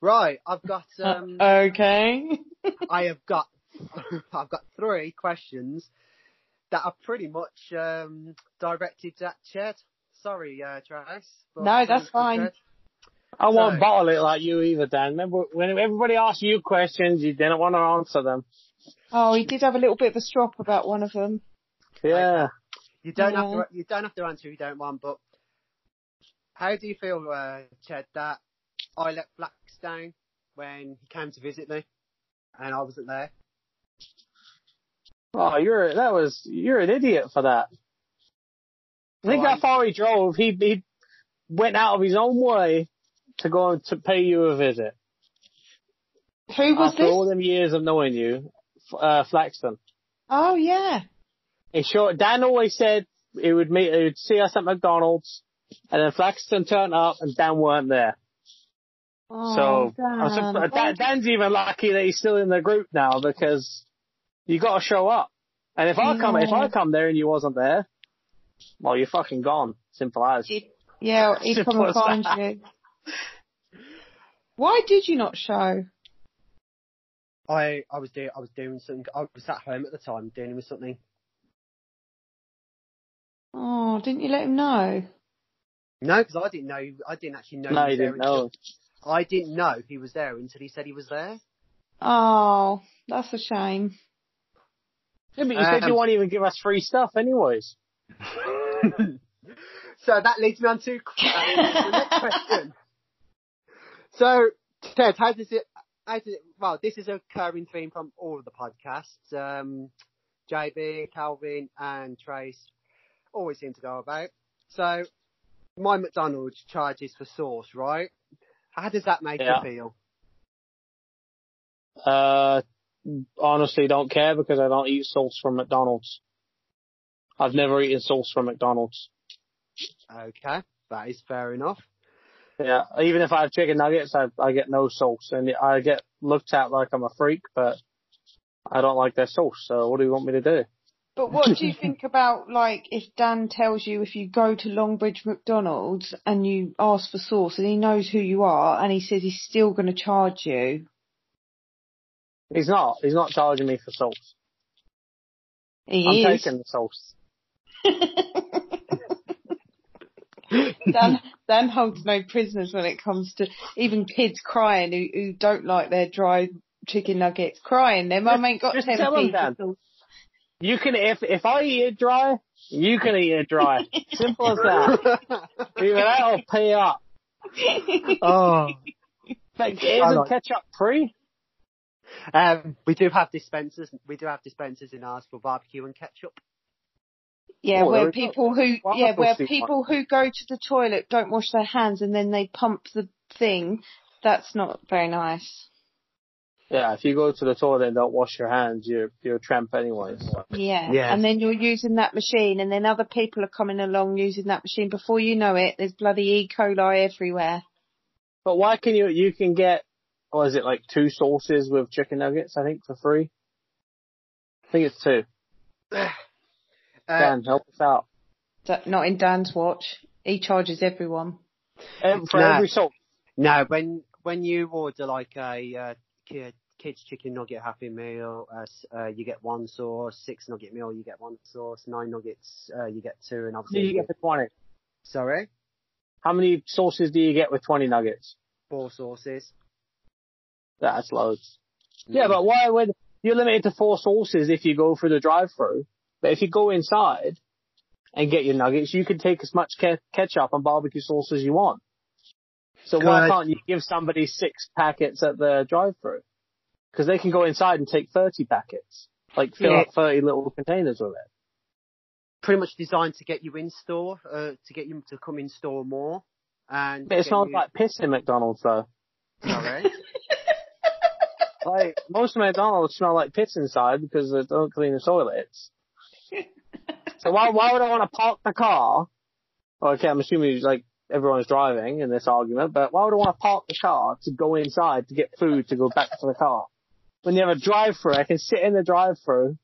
Right, I've got um okay. I have got I've got three questions that are pretty much um directed at Chad. Sorry, uh Travis. No, that's fine. Ched. I won't So- bottle it like you either, Dan. Remember when everybody asked you questions, you didn't want to answer them. Oh, he did have a little bit of a strop about one of them. Yeah. You don't have to you don't have to answer if you don't want, but how do you feel, uh, Ched, that I let Flax down when he came to visit me and I wasn't there? Oh, you're that was you're an idiot for that. I Think I- how far he drove. He he went out of his own way to go and to pay you a visit. Who was After this? all them years of knowing you, uh, Flaxton. Oh yeah. He sure Dan always said he would meet, he would see us at McDonald's, and then Flaxton turned up and Dan weren't there. Oh, so Dan. Dan, Dan's even lucky that he's still in the group now because you got to show up. And if I come, if I come there and you wasn't there, well, you're fucking gone. Simple as. Yeah, he'd come Simple and as find that. you. Why did you not show? I I was doing I was doing something. I was at home at the time dealing with something. Oh, didn't you let him know? No, because I didn't know. I didn't actually know. No, he you was there didn't know. until- I didn't know he was there until he said he was there. Oh, that's a shame. Yeah, but you said you Um, won't even give us free stuff anyways. so that leads me on to uh, the next question. So, Ched, how does it? How does it? Well, this is a recurring theme from all of the podcasts. Um, JB, Calvin, and Trace always seem to go about. So, my McDonald's charges for sauce, right? How does that make Yeah. you feel? Uh, honestly, don't care because I don't eat sauce from McDonald's. I've never eaten sauce from McDonald's. Okay, that is fair enough. Yeah, even if I have chicken nuggets, I, I get no sauce, and I get looked at like I'm a freak, but I don't like their sauce. So what do you want me to do? But what do you think about like if Dan tells you if you go to Longbridge McDonald's and you ask for sauce and he knows who you are and he says he's still going to charge you? He's not. He's not charging me for sauce. He I'm is. taking the sauce. Dan, Dan holds no prisoners when it comes to even kids crying who, who don't like their dry chicken nuggets crying. Their mum ain't got Just ten tell 'em, p. Dan. You can if if I eat it dry, you can eat it dry. Simple as that. Either that or pay up. oh. Like, I isn't like- ketchup free? Um, we do have dispensers. We do have dispensers in ours for barbecue and ketchup. Yeah, Oh, where there we go. people who yeah, where seen people who go to the toilet don't wash their hands and then they pump the thing. That's not very nice. Yeah, if you go to the toilet and don't wash your hands, you're you're a tramp anyways. Yeah. Yes. And then you're using that machine and then other people are coming along using that machine. Before you know it, there's bloody E. coli everywhere. But why can you you can get what is it like two sauces with chicken nuggets? I think for free. I think it's two. Uh, Dan, help us out. That, not in Dan's watch. He charges everyone. Ev- for Nah. every sauce. no, when when you order like a uh, kid, kids chicken nugget happy meal, uh, uh, you get one sauce. Six nugget meal, you get one sauce. Nine nuggets, uh, you get two, and obviously Do you get for twenty? sorry, How many sauces do you get with twenty nuggets? Four sauces. That's loads. Yeah, but why would you're limited to four sauces if you go through the drive-through? But if you go inside and get your nuggets, you can take as much ke- ketchup and barbecue sauce as you want. So why Good. can't you give somebody six packets at the drive-through? Because they can go inside and take 30 packets. Like fill Yeah. up 30 little containers with it. pretty much designed to get you in store, uh, to get you to come in store more. And But it get smells you- like piss in McDonald's though. Sorry. Like, most McDonald's smell like piss inside because they don't clean the toilets. so why, why would I want to park the car? Okay, I'm assuming like everyone's driving in this argument, but why would I want to park the car to go inside to get food to go back to the car? When you have a drive-through, I can sit in the drive-through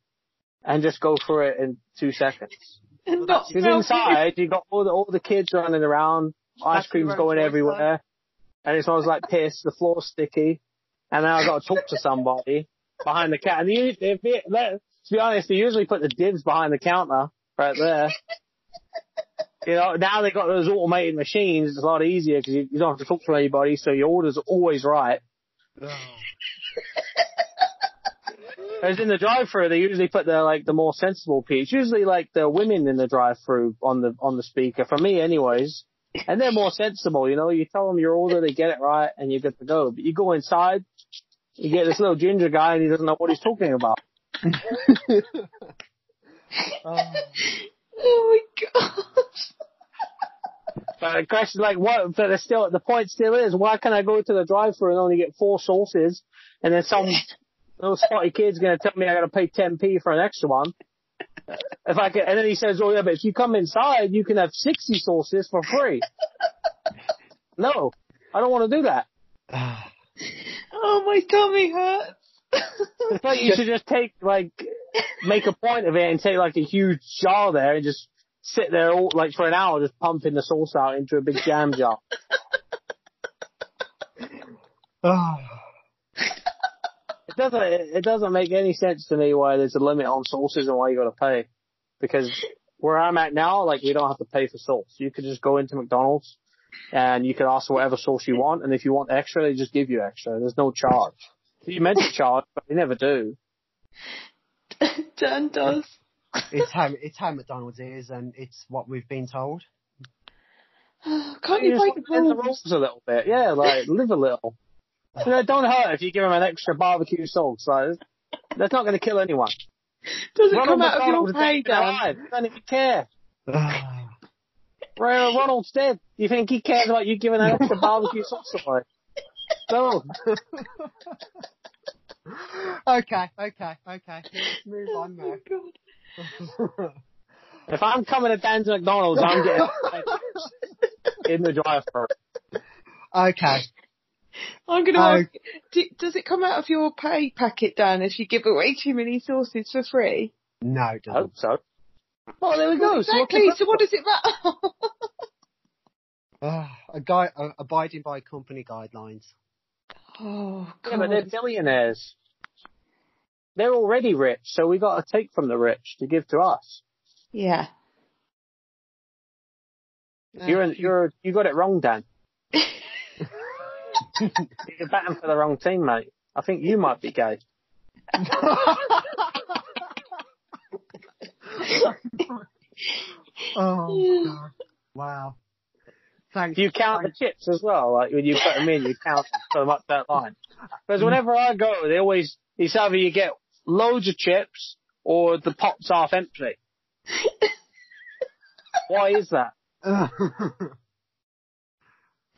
and just go through it in two seconds. And Well, not that's- Because inside, you got all the all the kids running around, ice cream's going everywhere, and it smells like piss. The floor's sticky, and then I've got to talk to somebody behind the counter. And you, if it, let, to be honest, they usually put the divs behind the counter right there. You know, now they've got those automated machines. It's a lot easier because you, you don't have to talk to anybody, so your order's always right. Oh. As in the drive-through, they usually put the like the more sensible. It's usually like the women in the drive-through on the on the speaker. For me, anyways, and they're more sensible. You know, you tell them your order, they get it right, and you're good to go. But you go inside, you get this little ginger guy, and he doesn't know what he's talking about. Oh. Oh my god. But the question, like, what? But the still the point still is, why can I go to the drive-through and only get four sauces, and then some little spotty kid's gonna tell me I gotta pay 10p for an extra one? If I can, and then he says, "Oh yeah, but if you come inside, you can have 60 sauces for free." no, I don't want to do that. Oh my tummy hurts. It's like you should just take like make a point of it and take like a huge jar there and just sit there all like for an hour just pumping the sauce out into a big jam jar. Oh. It doesn't it doesn't make any sense to me why there's a limit on sauces and why you got to pay. Because where I'm at now, like we don't have to pay for sauce. You could just go into McDonald's and you can ask for whatever sauce you want, and if you want extra, they just give you extra. There's no charge. You meant to charge, but they never do. Dan does. It's how it's how McDonald's is, and it's what we've been told. Can't You you break the to bend the rules? rules a little bit. Yeah, like live a little. You know, don't hurt if you give them an extra barbecue sauce. Like, that's not going to kill anyone. Does it Ronald come out of your McDonald's pay, dead and Dan? alive. Don't even care. Ray Ronald's dead. You think he cares about you giving an extra barbecue sauce away? No. okay, okay, okay. Let's move on Oh now. God. If I'm coming to Dan's McDonald's, I'm getting in the drive-thru. okay. I'm going to Oh. ask, do, does it come out of your pay packet, Dan, if you give away too many sauces for free? No, it I doesn't. hope so. Well, there we go. So what's the exactly. So what does it matter? Ah, a guy uh, abiding by company guidelines. oh, God. Yeah, but they're billionaires. They're already rich, so we got to take from the rich to give to us. yeah. You're you're you got it wrong, Dan. You're batting for the wrong team, mate. I think you might be gay. oh God! Wow. Thanks. Do you count the chips as well? Like when you put them in, you count them, up that line. Because whenever I go, they always it's either you get loads of chips or the pot's half empty. Why is that?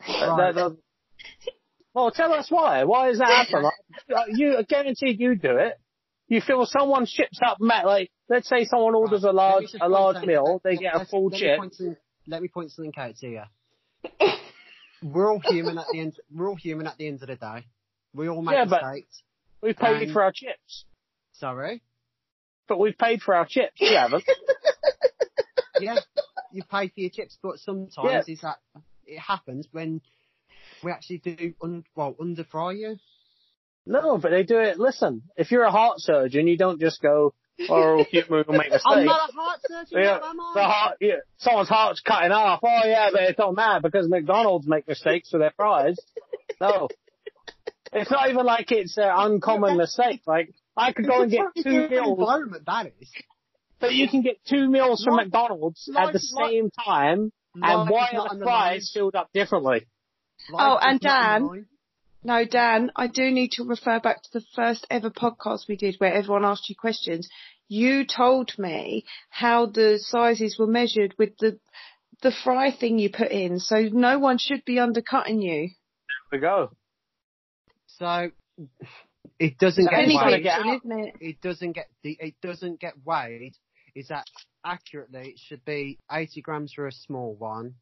That- that well, tell us why. Why does that happen? Like, you I guaranteed you do it. You feel someone ships up. Like, let's say someone orders a large a large meal, they let- get a full let chip. some- let me point something out to you. We're all human at the end. We're all human at the end of the day. We all make Yeah, mistakes. We've paid Um, for our chips, Sorry. but we've paid for our chips. You haven't. Yeah, you pay for your chips, but sometimes is that it happens when we actually do un, well under fry you. No, but they do it. Listen, if you're a heart surgeon, you don't just go, "Oh, human will make mistakes." I'm not a heart surgeon, Yeah, am I? the heart, yeah, someone's heart's cutting off. Oh yeah, but it don't matter because McDonald's make mistakes with their fries. No. It's not even like it's an uncommon mistake. Like, I could go and get two meals, environment, that is. but you can get two meals from McDonald's at the same time, and why are the fries filled up differently? Like Oh, and Dan, the. No, Dan, I do need to refer back to the first ever podcast we did where everyone asked you questions. You told me how the sizes were measured with the the fry thing you put in, so no one should be undercutting you. There we go. So it doesn't So get Penny weighed. get isn't it? It doesn't get the. It doesn't get weighed. Is that accurately? It should be 80 grams for a small one,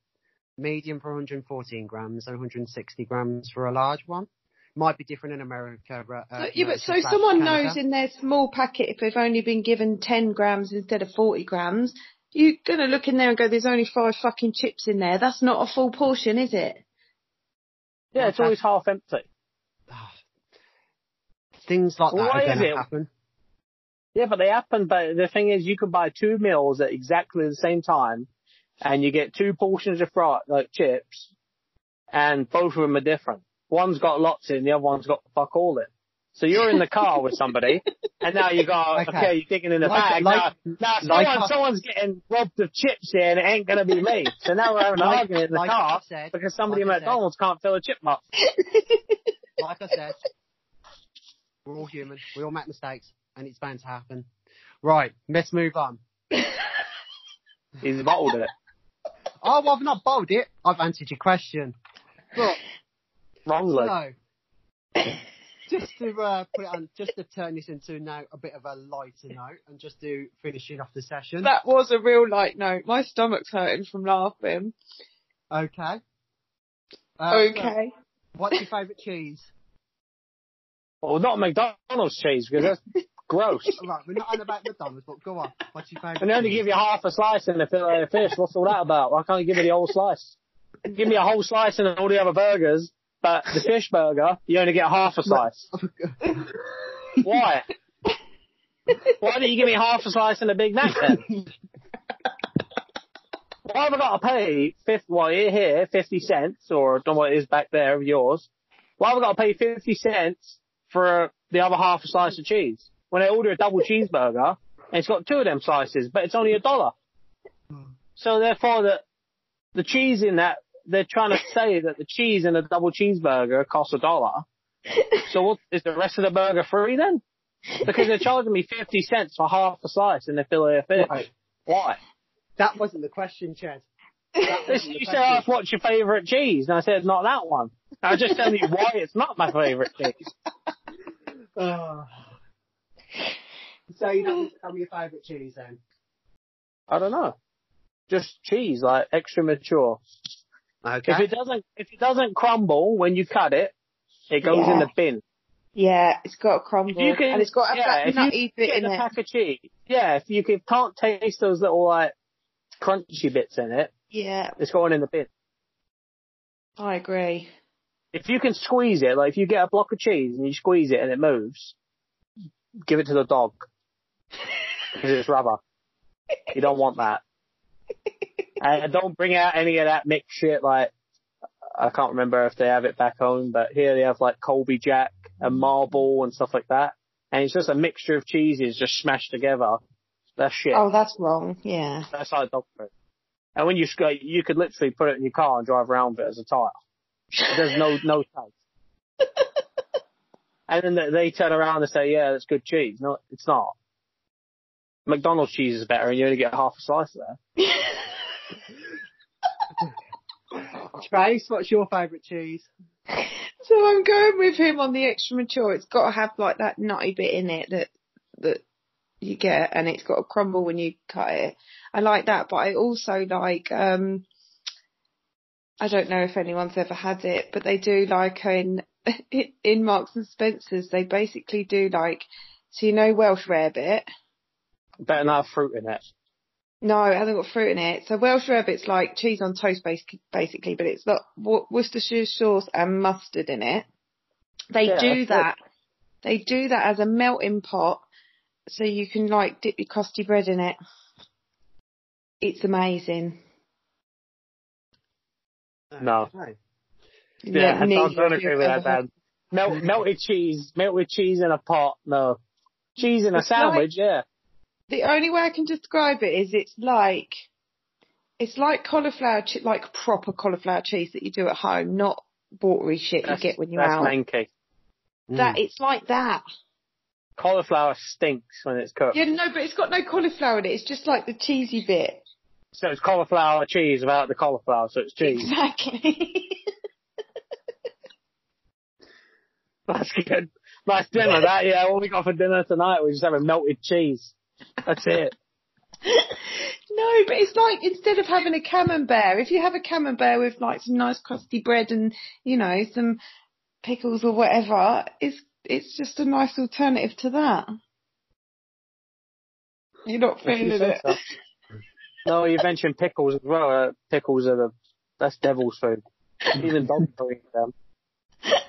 medium for 114 grams, and 160 grams for a large one. Might be different in America. Uh, But, yeah, but so someone Canada. knows in their small packet if they've only been given 10 grams instead of 40 grams, you're gonna look in there and go, there's only five fucking chips in there. That's not a full portion, is it? Yeah, it's always half empty. Things like that why are going to happen. Yeah, but they happen. But the thing is, you can buy two meals at exactly the same time, and you get two portions of fry, like chips, and both of them are different. One's got lots in, the other one's got fuck all in. So you're in the car with somebody, and now you got Okay. okay, you're digging in the Like- bag. like- now, now like someone, I- someone's getting robbed of chips here, and it ain't gonna be me. So now we're having an Like- argument in the like car said- because somebody like at McDonald's can't fill a chip box. Like I said, we're all human. We all make mistakes, and it's bound to happen. Right, let's move on. He's bottled it. Oh, well, I've not bowled it. I've answered your question. But Wrongly. So, just to uh, put it on, just to turn this into now a bit of a lighter note, and just to finish it off the session. That was a real light note. My stomach's hurting from laughing. okay. Uh, so, okay. what's your favourite cheese? Well, not McDonald's cheese because that's gross. Right, we're not on about McDonald's, but go on. What's your favourite? And they only give you half a slice in a fillet of fish. What's all that about? Why can't you give me the whole slice? Give me a whole slice and all the other burgers, but the fish burger, you only get half a slice. Why? Why don't you give me half a slice in a Big Mac then? Why have I got to pay, 50, well, here, 50 cents, or I don't know what it is back there of yours. Why have I got to pay 50 cents for the other half a slice of cheese? When I order a double cheeseburger, and it's got two of them slices, but it's only a dollar. Hmm. So therefore, the, the cheese in that, they're trying to say that the cheese in a double cheeseburger costs a dollar. So what, is the rest of the burger free then? Because they're charging me 50 cents for half a slice in the fillet of fish. Right. Why? That wasn't the question, Chad. That This, wasn't the you said, ask what's your favourite cheese? And I said, not that one. I was just telling you why it's not my favourite cheese. Oh. So you don't tell me your favourite cheese then? I don't know. Just cheese, like extra mature. Okay. If it doesn't, if it doesn't crumble when you cut it, it goes in the bin. Yeah, it's got a crumble. You can- and it's got a yeah, that if you nutty bit Get in the it. pack of cheese. Yeah, if you can, can't taste those little like crunchy bits in it, Yeah, it's going in the bin. I agree. If you can squeeze it, like if you get a block of cheese and you squeeze it and it moves, give it to the dog. Because it's rubber. You don't want that. And don't bring out any of that mixed shit like, I can't remember if they have it back home, but here they have like Colby Jack and Marble and stuff like that. And it's just a mixture of cheeses just smashed together. That's shit. Oh, that's wrong. Yeah. That's like dog food. And when you sc- you could literally put it in your car and drive around with it as a tire. There's no no taste. And then they- they turn around and say, "Yeah, that's good cheese." No, it's not. McDonald's cheese is better, and you only get half a slice there. Trace, what's your favourite cheese? So I'm going with him on the extra mature. It's got to have like that nutty bit in it that that you get, and it's got to crumble when you cut it. I like that, but I also like um I don't know if anyone's ever had it, but they do like in in Marks and Spencers. They basically do like so you know Welsh rarebit. Better not have fruit in it. No, it hasn't got fruit in it. So Welsh rarebit's like cheese on toast, basically, but it's got Worcestershire sauce and mustard in it. They Yeah, do that's that. They do that as a melting pot, so you can like dip your crusty bread in it. It's amazing. No. Okay. Yeah, neither I don't you agree with that, Dan. Melt, melted cheese, melted cheese in a pot, no. Cheese in a It's like- sandwich, yeah. The only way I can describe it is it's like it's like cauliflower, like proper cauliflower cheese that you do at home, not watery shit you That's, get when you're that's out. manky. That mm. it's like that. Cauliflower stinks when it's cooked. Yeah, no, but it's got no cauliflower in it. It's just like the cheesy bit. So it's cauliflower cheese without the cauliflower, so it's cheese. Exactly. That's good. Nice dinner, that, yeah. What we got for dinner tonight, we just have a melted cheese. That's it. no, but it's like instead of having a camembert, if you have a camembert with like some nice crusty bread and you know some pickles or whatever, it's it's just a nice alternative to that. You're not feeling it. No, you mentioned pickles as well. Uh, pickles are the, that's devil's food. Even dogs don't eat them.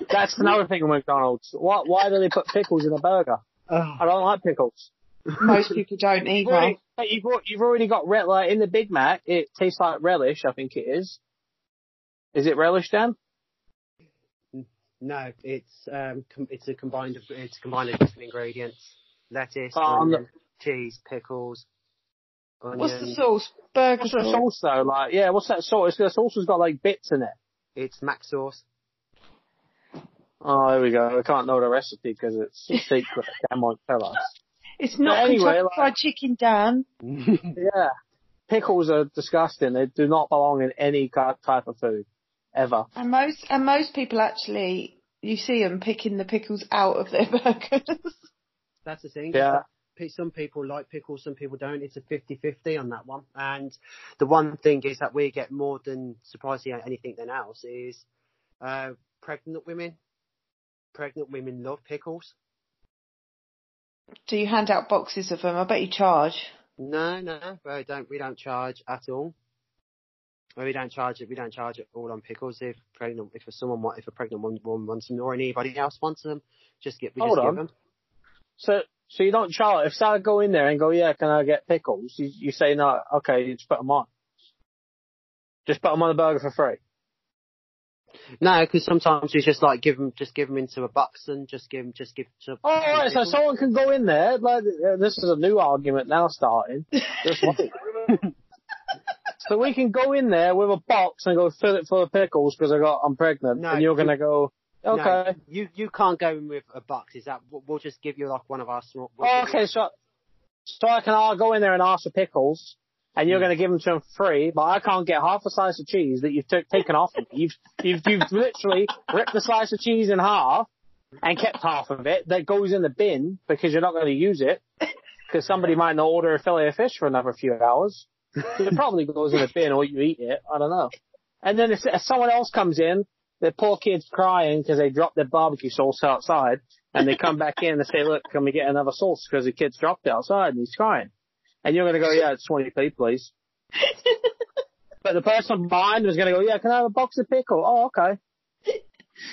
That's another thing with McDonald's. Why, why do they put pickles in a burger? Oh, I don't like pickles. Most people don't You've either. already, you've, al- you've already got re- like in the Big Mac. It tastes like relish. I think it is. Is it relish, Dan? no, it's um, com- it's a combined of it's a combined of different ingredients: lettuce, Oh, I'm cheese, pickles, onion. What's the sauce? Burger What's the sauce. sauce though? Like, yeah, what's that sauce? The sauce has got like bits in it. It's mac sauce. Oh, there we go. I can't know the recipe because it's a secret. Dan won't tell us. It's not But anyway, Kentucky like- Fried Chicken, Dan. Yeah. Pickles are disgusting. They do not belong in any type of food. Ever. And most and most people actually, you see them picking the pickles out of their burgers. That's the thing. Yeah. Some people like pickles, some people don't. It's a 50-50 on that one. And the one thing is that we get more than surprisingly anything than else is uh, pregnant women. Pregnant women love pickles. Do you hand out boxes of them? I bet you charge. No, no, we don't. We don't charge at all. We don't charge it. We don't charge it all on pickles. If pregnant, if someone want, if a pregnant woman woman wants them, or anybody else wants them, just get we Hold just on. give them. So, so you don't charge. If Sal go in there and go, yeah, can I get pickles? You, you say no. Okay, you just put them on. Just put them on the burger for free. No, because sometimes we just like give them, just give them into a box and just give them, just give. To, Oh, right, so someone can go in there. Like, uh, this is a new argument now starting. So we can go in there with a box and go fill it full of pickles because I got I'm pregnant, No, and you're you- gonna go. No, Okay. you you can't go in with a box. Is that we'll we'll just give you like one of our small. we'll Oh, okay, so so I can I'll go in there and ask for pickles, and you're hmm. going to give them to them free, but I can't get half a slice of cheese that you've t- taken off of me. You've you've you've literally ripped the slice of cheese in half and kept half of it that goes in the bin because you're not going to use it because somebody might not order a fillet of fish for another few hours. So it probably goes in the bin or you eat it. I don't know. And then if, if someone else comes in, the poor kid's crying because they dropped their barbecue sauce outside, and they come back in and say, "Look, can we get another sauce?" Because the kid's dropped it outside and he's crying. And you're going to go, "Yeah, it's 20p, please." but the person behind was going to go, "Yeah, can I have a box of pickle?" Oh, okay.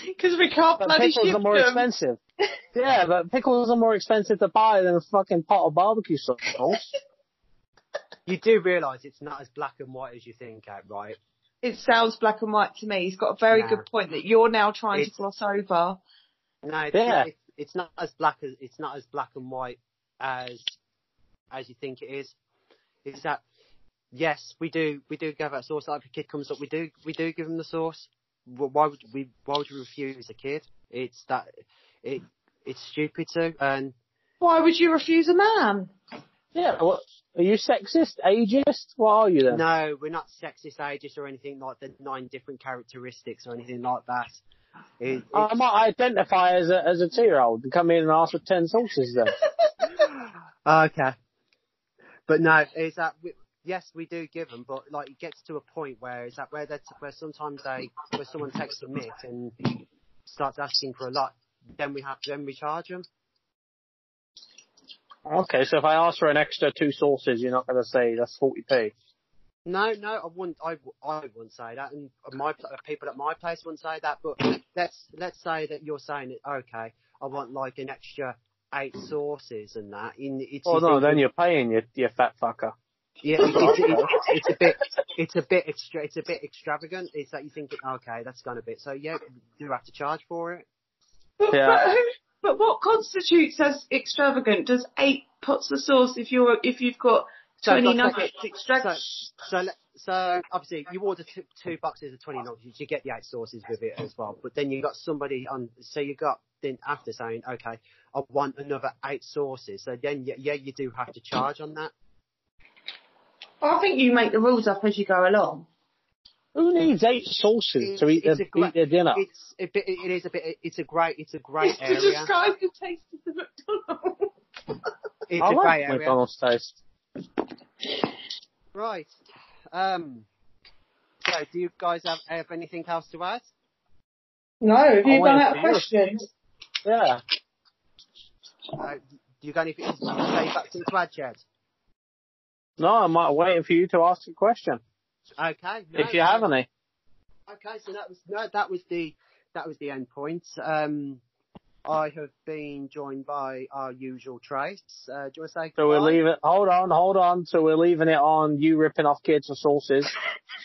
Because we can't But bloody pickles ship are more them. expensive. yeah, but pickles are more expensive to buy than a fucking pot of barbecue sauce. You do realise it's not as black and white as you think, Ed, right? It sounds black and white to me. He's got a very Nah. good point that you're now trying It's- to gloss over. No, it's, Yeah. it's, it's not as black as it's not as black and white as as you think it is. Is that yes, we do we do give that sauce. Like if a kid comes up, we do we do give them the sauce. Why would we why would you refuse a kid? It's that it it's stupid to and Why would you refuse a man? Yeah, what? Are you sexist, ageist? What are you then? no, we're not sexist, ageist, or anything like the nine different characteristics or anything like that. It, I might identify as a as a two year old and come in and ask for ten sauces then. okay. But no, is that we, yes, we do give them, but like it gets to a point where is that where they where sometimes they where someone takes the mick and starts asking for a lot, then we have then we charge them. Okay, so if I ask for an extra two sauces, you're not going to say that's forty p. No, no, I wouldn't. I, I wouldn't say that, and my people at my place wouldn't say that. But let's let's say that you're saying it. Okay, I want like an extra eight hmm. sauces and that. In it's Oh no, thinking- then you're paying you you fat fucker. Yeah, it's, it's, it's, it's a bit, it's a bit extra, it's a bit extravagant. It's that you think, okay, that's gone a bit. So yeah, do you have to charge for it. But, Yeah. but, who- but what constitutes as extravagant? Does eight pots of sauce if you're if you've got So, twenty like, nuggets so, so, le- so obviously you order two, two boxes of 20 nuggets, you get the eight sauces with it as well. But then you got somebody on, so you got then after saying, okay, I want another eight sauces. So then, yeah, yeah you do have to charge on that. I think you make the rules up as you go along. Who needs eight sauces to eat, their, a great- eat their dinner? It's a bit, it is a bit, it's a great, it's a great to area. describe the taste of the McDonald's. It's I a great like area. McDonald's taste. Right. Um, so do you guys have, have anything else to add? No, have you went run out of questions? Yeah. Uh, do you got anything, you say back to the add, Ched? No, I'm uh, waiting for you to ask a question. Okay. no, if you no. have any. Okay, so that was no, that was the that was the end point. Um, I have been joined by our usual Trace. Uh, do you want to say? So we're leaving. Hold on, hold on. So we're leaving it on you ripping off kids for sauces,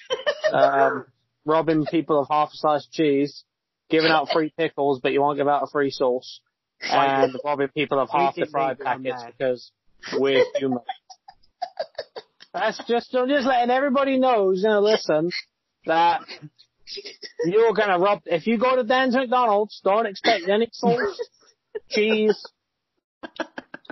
um, robbing people of half a slice cheese, giving out free pickles, but you won't give out a free sauce, and robbing people of We half the fried packets because we're human. That's just I'm just letting everybody know who's gonna listen that you're gonna rob. If you go to Dan's McDonald's, don't expect any sauce, cheese.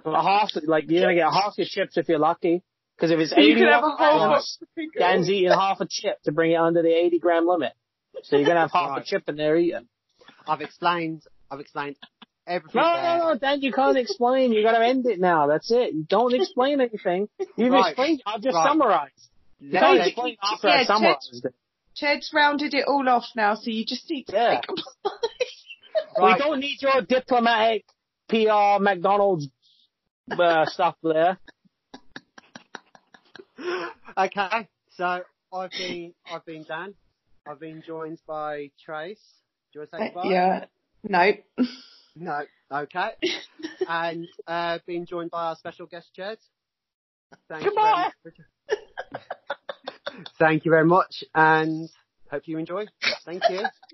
Half, like you're gonna get half your chips if you're lucky. Because if it's You 80 can have a whole grams, box of pickles. Dan's eating half a chip to bring it under the 80 gram limit. So you're gonna have half Right. a chip in there eating. I've explained. I've explained everything. No, there. no, no, Dan, you can't explain. You gotta end it now. That's it. You don't explain anything. You've Right. explained. I've just Right. summarized. You Let's can't explain after Yeah, I summarized it. Ched's rounded it all off now, so you just need to Yeah. Right. We don't need your diplomatic PR McDonald's uh, stuff there. okay, so I've been I've been Dan. I've been joined by Trace. Do you want to say goodbye? Yeah. No. No. Okay. and uh, being joined by our special guest, Ched. Thank Goodbye. You. Thank you very much, and hope you enjoy. Thank you.